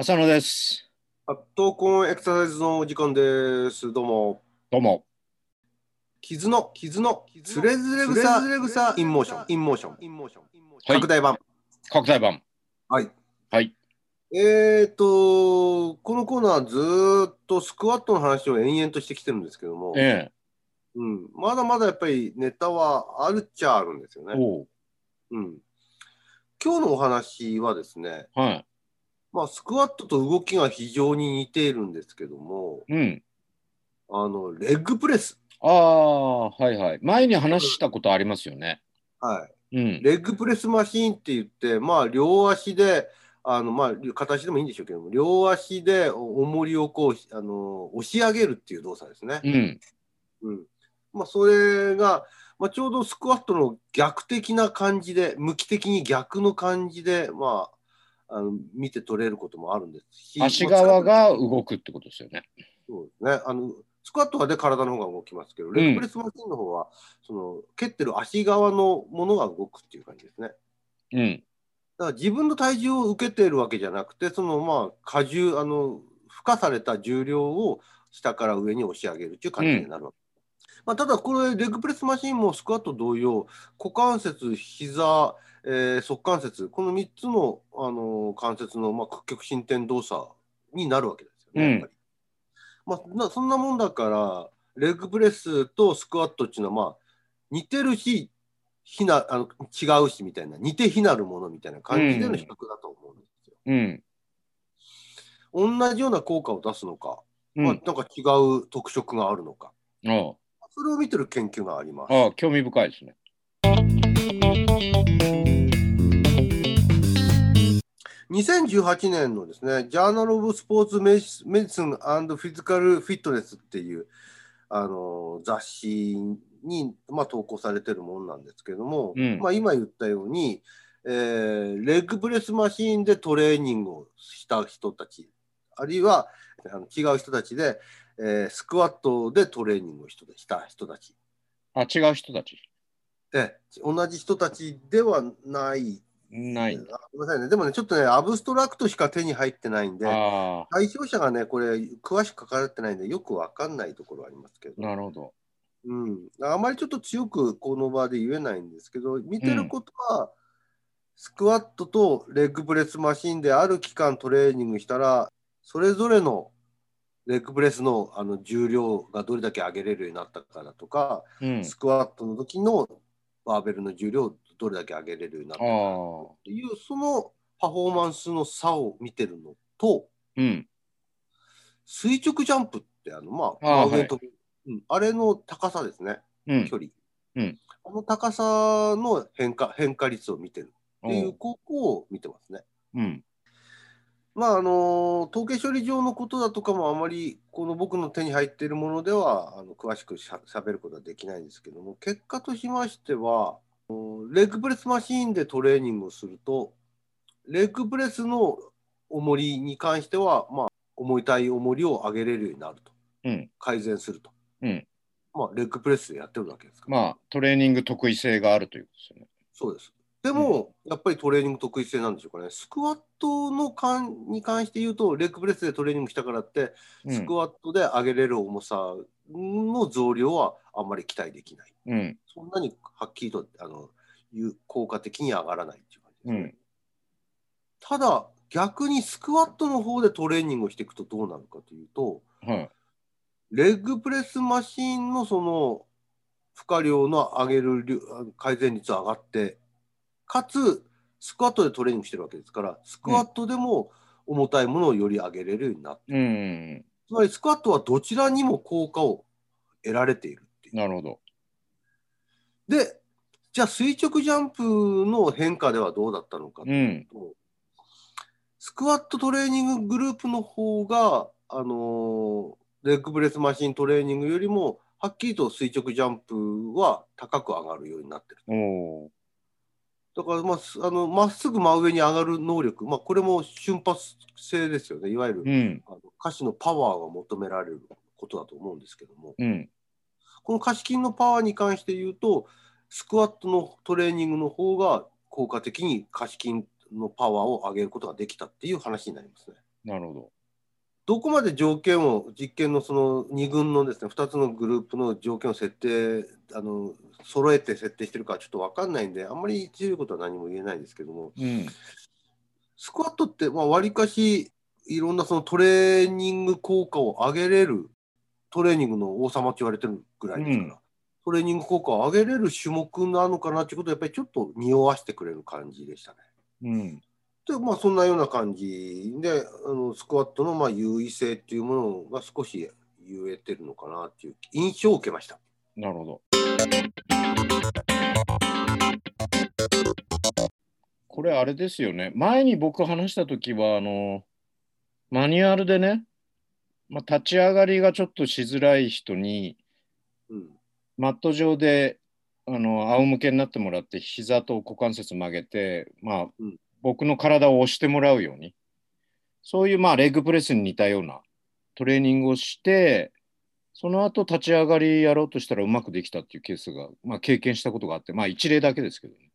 浅野です。あ闘魂エクササイズのお時間です。どうも。どうも。 kizu の、 kizu の、徒然草、徒然草、 in motion、in motion、in motion、はい拡大版。拡大版。はい。はい。えーと、このコーナーずーっとスクワットの話を延々としてきてるんですけども、えうん、まだまだやっぱりネタはあるっちゃあるんですよえ。ね。おう。うん。今日のお話はですね、はい。まあ、スクワットと動きが非常に似ているんですけども、うん。あの、レッグプレス。ああ、はいはい。前に話したことありますよね。はい。うん。レッグプレスマシーンって言って、まあ、両足で、あのまあ、片足でもいいんでしょうけども、両足で重りをこうあの押し上げるっていう動作ですね。うん。うんまあ、それが、まあ、ちょうどスクワットの逆的な感じで、向き的に逆の感じで、まあ、あの見て取れることもあるんですし、足側が動くってことですよね。そうですね。あのスクワットはで体の方が動きますけど、レッグプレスマシンの方は、その蹴ってる足側のものが動くっていう感じですね。うん。だから自分の体重を受けているわけじゃなくて、そのまあ荷重、あの付加された重量を下から上に押し上げるっていう感じになるわけ。まあ、ただ、これ、レッグプレスマシンもスクワット同様、股関節、膝、えー側関節、この3つの、あの関節の、まあ、屈曲伸展動作になるわけですよね、やっぱり。まあ、なそんなもんだから、レッグプレスとスクワットっていうのは、まあ、似てるし、非なあの違うしみたいな、似て非なるものみたいな感じでの比較だと思うんですよ。うん。同じような効果を出すのか、まあ、うん。なんか違う特色があるのか、あそれを見てる研究があります。あ、ああ興味深いですね。2018年のですね、ジャーナル・オブ・スポーツ・メディスン・アンド・フィジカル・フィットネスっていうあの雑誌に、まあ、投稿されてるものなんですけども、うんまあ、今言ったように、えーレッグプレスマシーンでトレーニングをした人たち、あるいはあの違う人たちで、えースクワットでトレーニングをした人たち、あ、違う人たち。え同じ人たちではないない。あごめんなさいね。でもね、ちょっとね、アブストラクトしか手に入ってないんで、対象者がね、これ、詳しく書かれてないんで、よくわかんないところはありますけど、なるほど。うん、あまりちょっと強くこの場で言えないんですけど、見てることは、スクワットとレッグプレスマシンである期間トレーニングしたら、それぞれのレッグプレスのあの重量がどれだけ上げれるようになったかだとか、うん。スクワットの時のバーベルの重量をどれだけ上げれるようになったか。っていうそのパフォーマンスの差を見てるのとうん。垂直ジャンプってあのまああー真上に飛ぶうんあれの高さですねうん。距離、うんあの高さの変化変化率を見てるっていう高校を見てますね。うん。まああの統計処理上のことだとかもあまりこの僕の手に入っているものではあの詳しくしゃべることはできないんですけども結果としましてはレッグプレスマシーンでトレーニングをするとレッグプレスの重りに関しては、まあ、重たい重りを上げれるようになると。うん。改善すると、うん。まあ、レッグプレスでやってるわけですから、まあ、トレーニング得意性があるということですよね。そうです。でも、やっぱりトレーニング得意性なんでしょうかね。スクワットの関に関して言うとレッグプレスでトレーニングしたからってうん。スクワットで上げれる重さの増量はあんまり期待できない。うん。そんなにはっきりとあのいう効果的に上がらないっていう感じですね。うん。ただ、逆にスクワットの方でトレーニングをしていくとどうなるかというと、はい。レッグプレスマシンのその負荷量の上げる量改善率上がって、かつスクワットでトレーニングしてるわけですから、スクワットでも重たいものをより上げれるようになって、うん。つまりスクワットはどちらにも効果を得られているっていう。なるほど。で、じゃあ垂直ジャンプの変化ではどうだったのかとう。いうんと、スクワットトレーニンググループの方が、あのーレッグプレスマシントレーニングよりも、はっきりと垂直ジャンプは高く上がるようになってる。だから、まあす、あのまっすぐ真上に上がる能力、まあ、これも瞬発性ですよね。いわゆる、うん。あの下肢のパワーが求められることだと思うんですけども、うん。この下肢筋のパワーに関して言うと、スクワットのトレーニングの方が効果的に下肢筋のパワーを上げることができたっていう話になりますね。なるほど。どこまで条件を実験のその2軍のですね2つのグループの条件を設定あの揃えて設定してるかちょっと分かんないんであんまり強いことは何も言えないですけどもうん。スクワットってまあ割かしいろんなそのトレーニング効果を上げれるトレーニングの王様って言われてるぐらいですから、うんトレーニング効果を上げれる種目なのかなっていうことをやっぱりちょっと匂わしてくれる感じでしたね。うん。でまあそんなような感じであのスクワットのまあ優位性っていうものが少し言えてるのかなっていう印象を受けました。なるほど。これあれですよね。前に僕話したときは、あの、マニュアルでね、まあ、立ち上がりがちょっとしづらい人に、うんマット上であの仰向けになってもらって膝と股関節曲げて、まあうん僕の体を押してもらうようにそういうまあレッグプレスに似たようなトレーニングをしてその後立ち上がりやろうとしたらうまくできたっていうケースが、まあ、経験したことがあってまあ一例だけですけどね。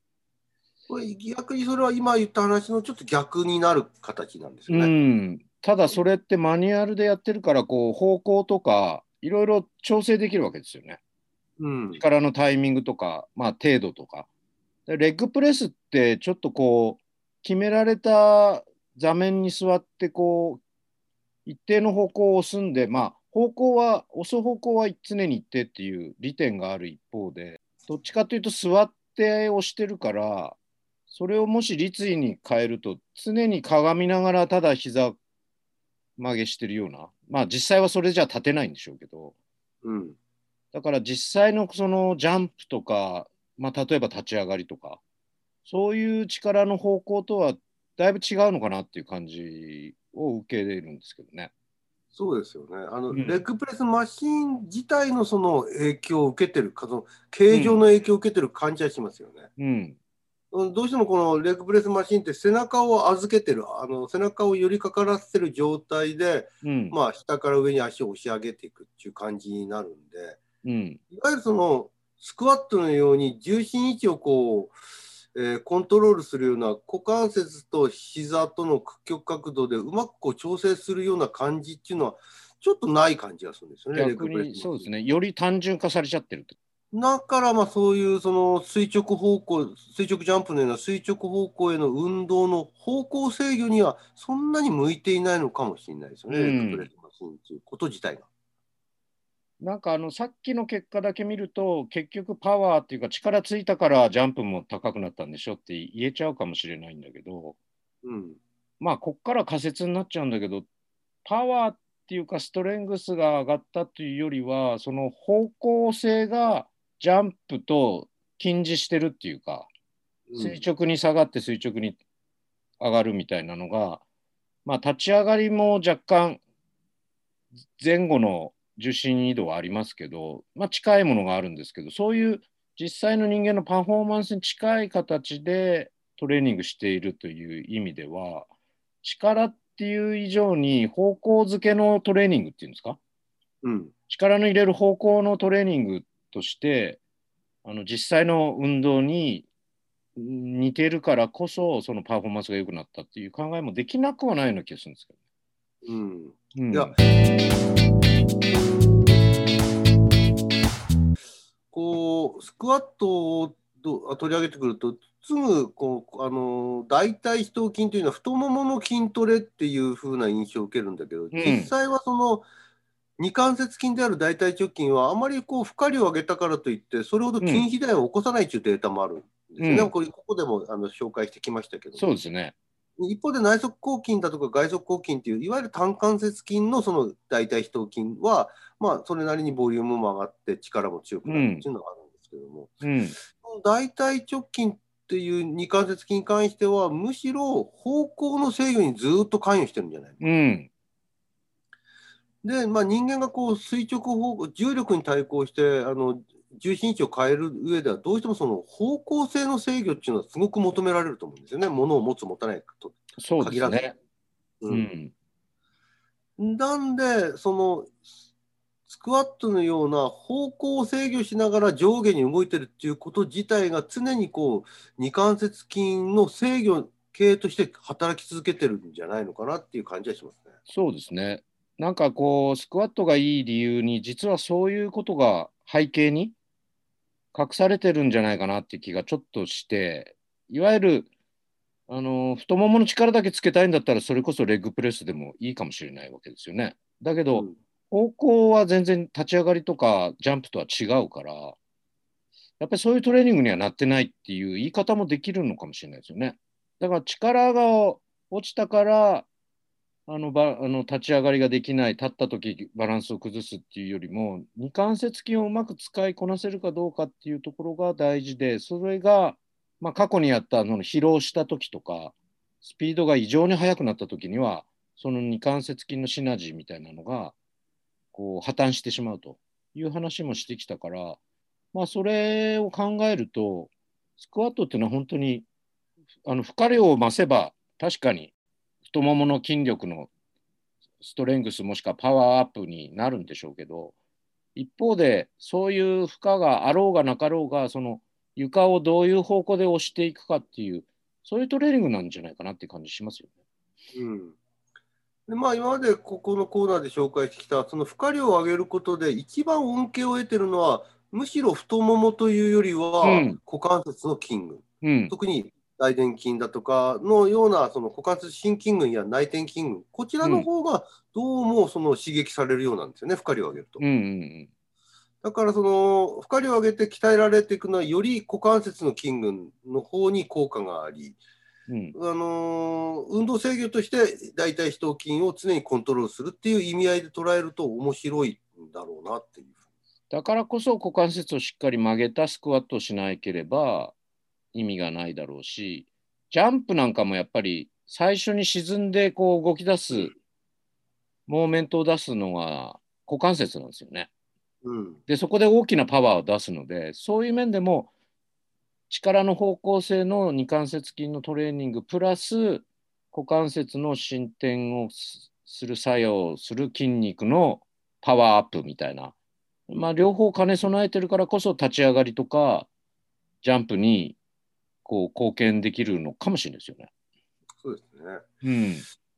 これ逆にそれは今言った話のちょっと逆になる形なんですようね。ん、ただそれってマニュアルでやってるからこう方向とかいろいろ調整できるわけですよね。うん力のタイミングとか、まあ、程度とか。でレッグプレスってちょっとこう決められた座面に座ってこう一定の方向を押すんで、まあ、方向は押す方向は常に一定っていう利点がある一方でどっちかというと座って押してるからそれをもし立位に変えると常に鏡みながらただ膝曲げしてるようなまあ実際はそれじゃ立てないんでしょうけど。うんだから実際のそのジャンプとか、まあ、例えば立ち上がりとか、そういう力の方向とはだいぶ違うのかなっていう感じを受け入れるんですけどね。そうですよね。あの、うんレッグプレスマシン自体のその影響を受けてる、その形状の影響を受けてる感じはしますよね。うん。うんどうしてもこのレッグプレスマシンって背中を預けてる、あの背中を寄りかからせてる状態で、うん。まあ、下から上に足を押し上げていくっていう感じになるんで、うん。いわゆるそのスクワットのように重心位置をこう、えーコントロールするような股関節と膝との屈曲角度でうまくこう調整するような感じっていうのはちょっとない感じがするんですよね。逆にそうですね。より単純化されちゃってる。だからまあそういうその垂直方向垂直ジャンプのような垂直方向への運動の方向制御にはそんなに向いていないのかもしれないですよね、うんレッグプレスマシンということ自体が。なんかあのさっきの結果だけ見ると結局パワーっていうか力ついたからジャンプも高くなったんでしょって言えちゃうかもしれないんだけど、うん。まあ、こっから仮説になっちゃうんだけど、パワーっていうか、ストレングスが上がったというよりは、その方向性がジャンプと近似してるっていうか、うん。垂直に下がって垂直に上がるみたいなのが、まあ、立ち上がりも若干前後の重心移動はありますけど、まあ、近いものがあるんですけど、そういう実際の人間のパフォーマンスに近い形でトレーニングしているという意味では、力っていう以上に方向づけのトレーニングっていうんですか？うん。力の入れる方向のトレーニングとしてあの実際の運動に似てるからこそそのパフォーマンスが良くなったっていう考えもできなくはないような気がするんですけうん。ど、うん、いやこうスクワットをど取り上げてくるとすぐこうあの大腿四頭筋というのは太ももの筋トレっていう風な印象を受けるんだけど、実際はその二関節筋である大腿直筋はあまりこう負荷量を上げたからといってそれほど筋肥大を起こさないというデータもあるんですよね。うんこれここでもあの紹介してきましたけど。そうですね。一方で内側広筋だとか外側広筋っていういわゆる単関節筋のその大腿四頭筋はまあそれなりにボリュームも上がって力も強くなるっていうのがあるんですけども、うん、大腿直筋っていう二関節筋に関してはむしろ方向の制御にずっと関与してるんじゃないうん、で、まあ、人間がこう垂直方向重力に対抗してあの重心位置を変える上ではどうしてもその方向性の制御っていうのはすごく求められると思うんですよね物を持つ持たないと。そうですね。ううんん、なんで、そのスクワットのような方向を制御しながら上下に動いてるっていうこと自体が常にこう二関節筋の制御経営として働き続けてるんじゃないのかなっていう感じはしますね。そうですね。なんかこう、スクワットがいい理由に、実はそういうことが背景に隠されてるんじゃないかなって気がちょっとして、いわゆる、あの、太ももの力だけつけたいんだったら、それこそレッグプレスでもいいかもしれないわけですよね。だけど、うん方向は全然立ち上がりとかジャンプとは違うから、やっぱりそういうトレーニングにはなってないっていう言い方もできるのかもしれないですよね。だから力が落ちたから、あのばあの立ち上がりができない、立った時バランスを崩すっていうよりも、二関節筋をうまく使いこなせるかどうかっていうところが大事で、それが、まあ、過去にやったの疲労した時とか、スピードが異常に速くなった時には、その二関節筋のシナジーみたいなのが、こう破綻してしまうという話もしてきたから、まあ、それを考えると、スクワットっていうのは本当にあの負荷量を増せば、確かに太ももの筋力のストレングスもしくはパワーアップになるんでしょうけど、一方で、そういう負荷があろうがなかろうが、その床をどういう方向で押していくかっていう、そういうトレーニングなんじゃないかなって感じしますよね。うん。でまあ、今までここのコーナーで紹介してきたその負荷量を上げることで一番恩恵を得てるのはむしろ太ももというよりはうん。股関節の筋群、うん、特に大臀筋だとかのようなその股関節心筋群や内転筋群こちらの方がどうもその刺激されるようなんですよね負荷量を上げると。うん、うん、だからその負荷量を上げて鍛えられていくのはより股関節の筋群の方に効果があり、うん、あのー運動制御として大腿四頭筋を常にコントロールするっていう意味合いで捉えると面白いんだろうなっていう。だからこそ股関節をしっかり曲げたスクワットをしなければ意味がないだろうし、ジャンプなんかもやっぱり最初に沈んでこう動き出す、モーメントを出すのが股関節なんですよね。うんで、そこで大きなパワーを出すので、そういう面でも力の方向性の二関節筋のトレーニングプラス股関節の進展をすする作用をする筋肉のパワーアップみたいな、まあ、両方兼ね備えてるからこそ立ち上がりとかジャンプにこう貢献できるのかもしれないですよね。そうですね。うん、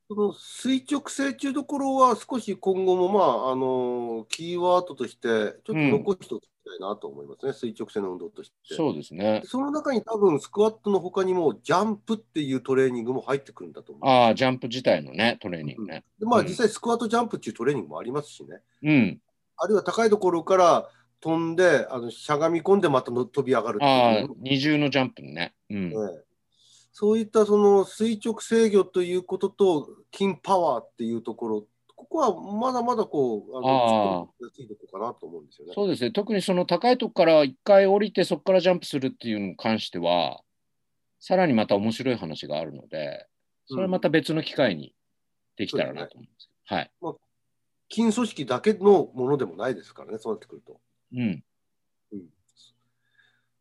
その垂直性というところは少し今後もまああのキーワードとしてちょっと残しておきたいなと思いますね、垂直性の運動として。そうですね。その中に多分スクワットの他にもジャンプっていうトレーニングも入ってくるんだと思う。ああ、ジャンプ自体のね、トレーニングね。でまあ、うん実際スクワットジャンプっていうトレーニングもありますしね。うん。あるいは高いところから飛んであのしゃがみ込んでまたの飛び上がるあ二重のジャンプね。うん。ええそういったその垂直制御ということと筋パワーっていうところここはまだまだこうあのいところかなと思うんですよね。そうですね。特にその高いとこから一回降りてそこからジャンプするっていうのに関しては、さらにまた面白い話があるので、それはまた別の機会にできたらなと思います。はい。筋組織だけのものでもないですからねそうなってくると。うん。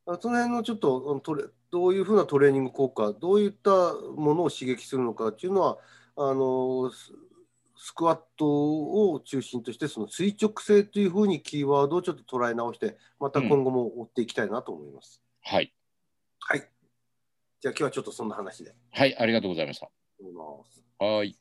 あその辺のちょっとトレどういうふうなトレーニング効果どういったものを刺激するのかっていうのはあのススクワットを中心としてその垂直性というふうにキーワードをちょっと捉え直してまた今後も追っていきたいなと思います。はい。はい。じゃあ今日はちょっとそんな話で。はい。ありがとうございました。はい。